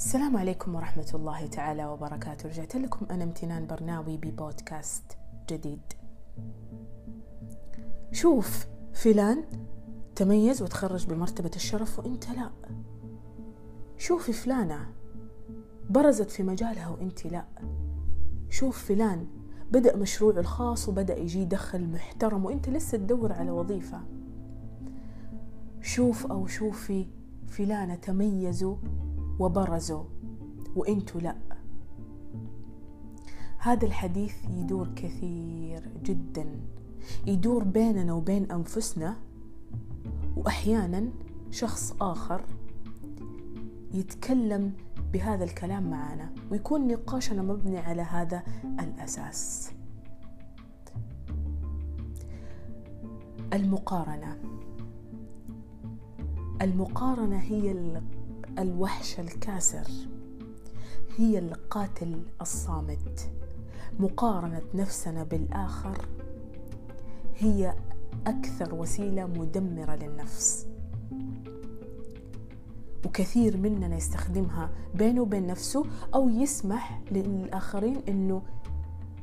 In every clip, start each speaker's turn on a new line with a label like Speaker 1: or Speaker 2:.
Speaker 1: السلام عليكم ورحمة الله تعالى وبركاته. رجعت لكم أنا امتنان برناوي ببودكاست جديد. شوف فلان تميز وتخرج بمرتبة الشرف وإنت لا. شوفي فلانة برزت في مجالها وإنت لا. شوف فلان بدأ مشروعه الخاص وبدأ يجي دخل محترم وإنت لسه تدور على وظيفة. شوف أو شوفي فلانة تميزوا وبرزوا وإنتوا لا. هذا الحديث يدور كثير جدا. يدور بيننا وبين أنفسنا واحيانا شخص آخر يتكلم بهذا الكلام معنا ويكون نقاشنا مبني على هذا الأساس. المقارنة. المقارنة هي الوحش الكاسر. هي القاتل الصامت. مقارنة نفسنا بالآخر هي أكثر وسيلة مدمرة للنفس. وكثير مننا يستخدمها بينه وبين نفسه أو يسمح للآخرين إنه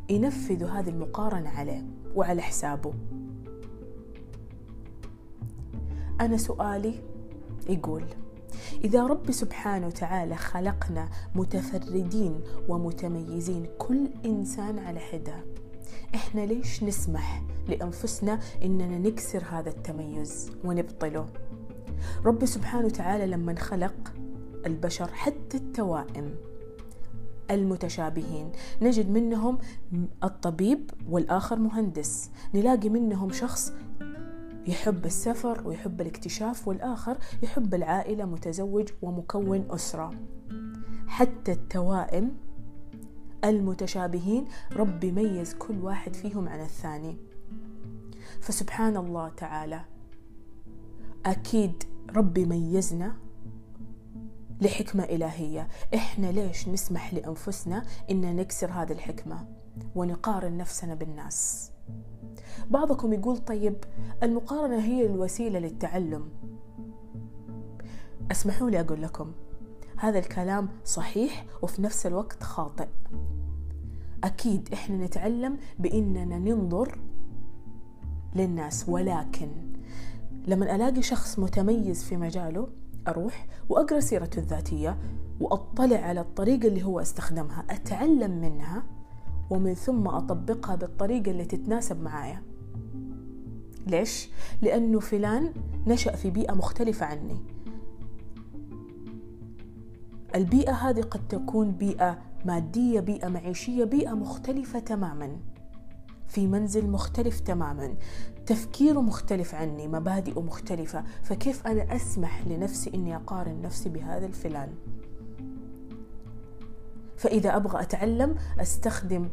Speaker 1: ينفذوا هذه المقارنة عليه وعلى حسابه. أنا سؤالي يقول إذا رب سبحانه وتعالى خلقنا متفردين ومتميزين كل إنسان على حدة. إحنا ليش نسمح لأنفسنا إننا نكسر هذا التميز ونبطله؟ رب سبحانه وتعالى لما خلق البشر حتى التوائم المتشابهين نجد منهم الطبيب والآخر مهندس. نلاقي منهم شخص يحب السفر ويحب الاكتشاف والآخر يحب العائلة متزوج ومكون أسرة. حتى التوائم المتشابهين رب ميز كل واحد فيهم عن الثاني. فسبحان الله تعالى أكيد ربي ميزنا لحكمة إلهية. إحنا ليش نسمح لأنفسنا إن نكسر هذه الحكمة ونقارن نفسنا بالناس؟ بعضكم يقول طيب المقارنة هي الوسيلة للتعلم. اسمحوا لي أقول لكم هذا الكلام صحيح وفي نفس الوقت خاطئ. أكيد إحنا نتعلم بإننا ننظر للناس ولكن لما ألاقي شخص متميز في مجاله أروح وأقرأ سيرته الذاتية وأطلع على الطريقة اللي هو استخدمها أتعلم منها ومن ثم أطبقها بالطريقة اللي تتناسب معايا. ليش؟ لأنه فلان نشأ في بيئة مختلفة عني. البيئة هذه قد تكون بيئة مادية بيئة معيشية بيئة مختلفة تماما. في منزل مختلف تماما. تفكيره مختلف عني مبادئه مختلفة. فكيف أنا أسمح لنفسي أني أقارن نفسي بهذا الفلان؟ فإذا أبغى أتعلم أستخدم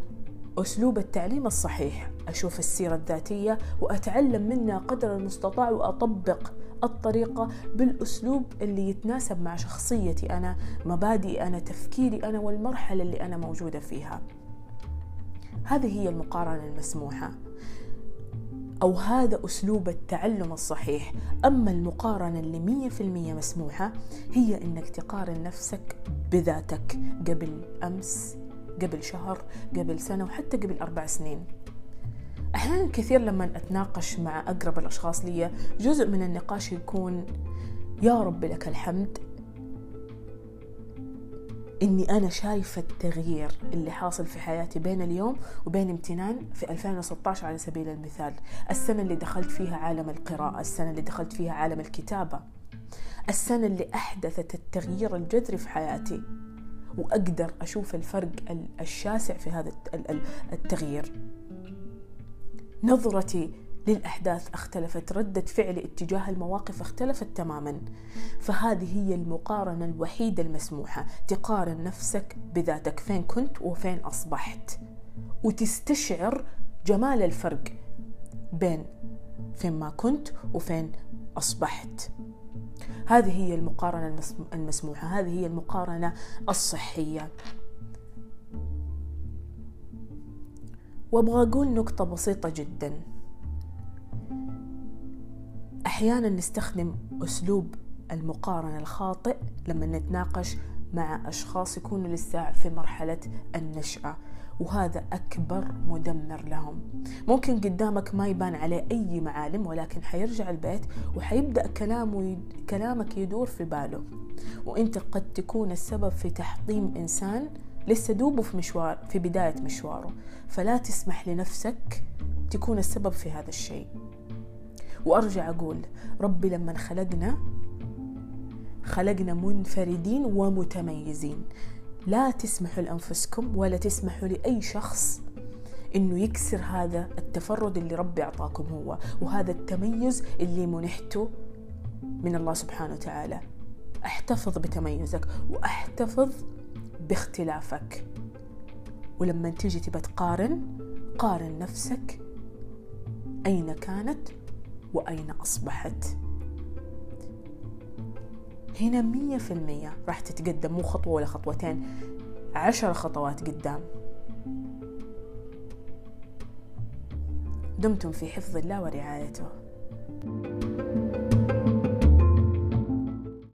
Speaker 1: أسلوب التعليم الصحيح. أشوف السيرة الذاتية وأتعلم منها قدر المستطاع وأطبق الطريقة بالأسلوب اللي يتناسب مع شخصيتي أنا مبادئي أنا تفكيري أنا والمرحلة اللي أنا موجودة فيها. هذه هي المقارنة المسموحة. أو هذا أسلوب التعلم الصحيح. أما المقارنة اللي مية في المية مسموحة هي أنك تقارن نفسك بذاتك قبل أمس قبل شهر قبل سنة وحتى قبل أربع سنين. أحيانا كثير لما أتناقش مع أقرب الأشخاص لي جزء من النقاش يكون يا رب لك الحمد إني أنا شايفة التغيير اللي حاصل في حياتي بين اليوم وبين امتنان في 2016 على سبيل المثال. السنة اللي دخلت فيها عالم القراءة السنة اللي دخلت فيها عالم الكتابة السنة اللي أحدثت التغيير الجذري في حياتي وأقدر أشوف الفرق الشاسع في هذا التغيير. نظرتي للأحداث اختلفت ردة فعلي اتجاه المواقف اختلفت تماما. فهذه هي المقارنة الوحيدة المسموحة. تقارن نفسك بذاتك فين كنت وفين أصبحت. وتستشعر جمال الفرق بين فين ما كنت وفين أصبحت. هذه هي المقارنة المسموحة. هذه هي المقارنة الصحية. وأبغى أقول نقطة بسيطة جدا. أحيانا نستخدم أسلوب المقارنة الخاطئ لما نتناقش مع أشخاص يكونوا لسه في مرحلة النشأة وهذا أكبر مدمر لهم. ممكن قدامك ما يبان عليه أي معالم ولكن حيرجع البيت وحيبدأ كلامه. كلامك يدور في باله. وإنت قد تكون السبب في تحطيم إنسان لسه دوبه في مشوار في بداية مشواره. فلا تسمح لنفسك تكون السبب في هذا الشيء. وأرجع أقول ربي لما خلقنا خلقنا منفردين ومتميزين. لا تسمحوا لأنفسكم ولا تسمحوا لأي شخص إنه يكسر هذا التفرد اللي ربي أعطاكم هو وهذا التميز اللي منحته من الله سبحانه وتعالى. أحتفظ بتميزك وأحتفظ باختلافك. ولما تيجي تبى تقارن قارن نفسك أين كانت وأين أصبحت؟ هنا مية في المية راح تتقدم مو خطوة ولا خطوتين عشر خطوات قدام. دمتم في حفظ الله ورعايته.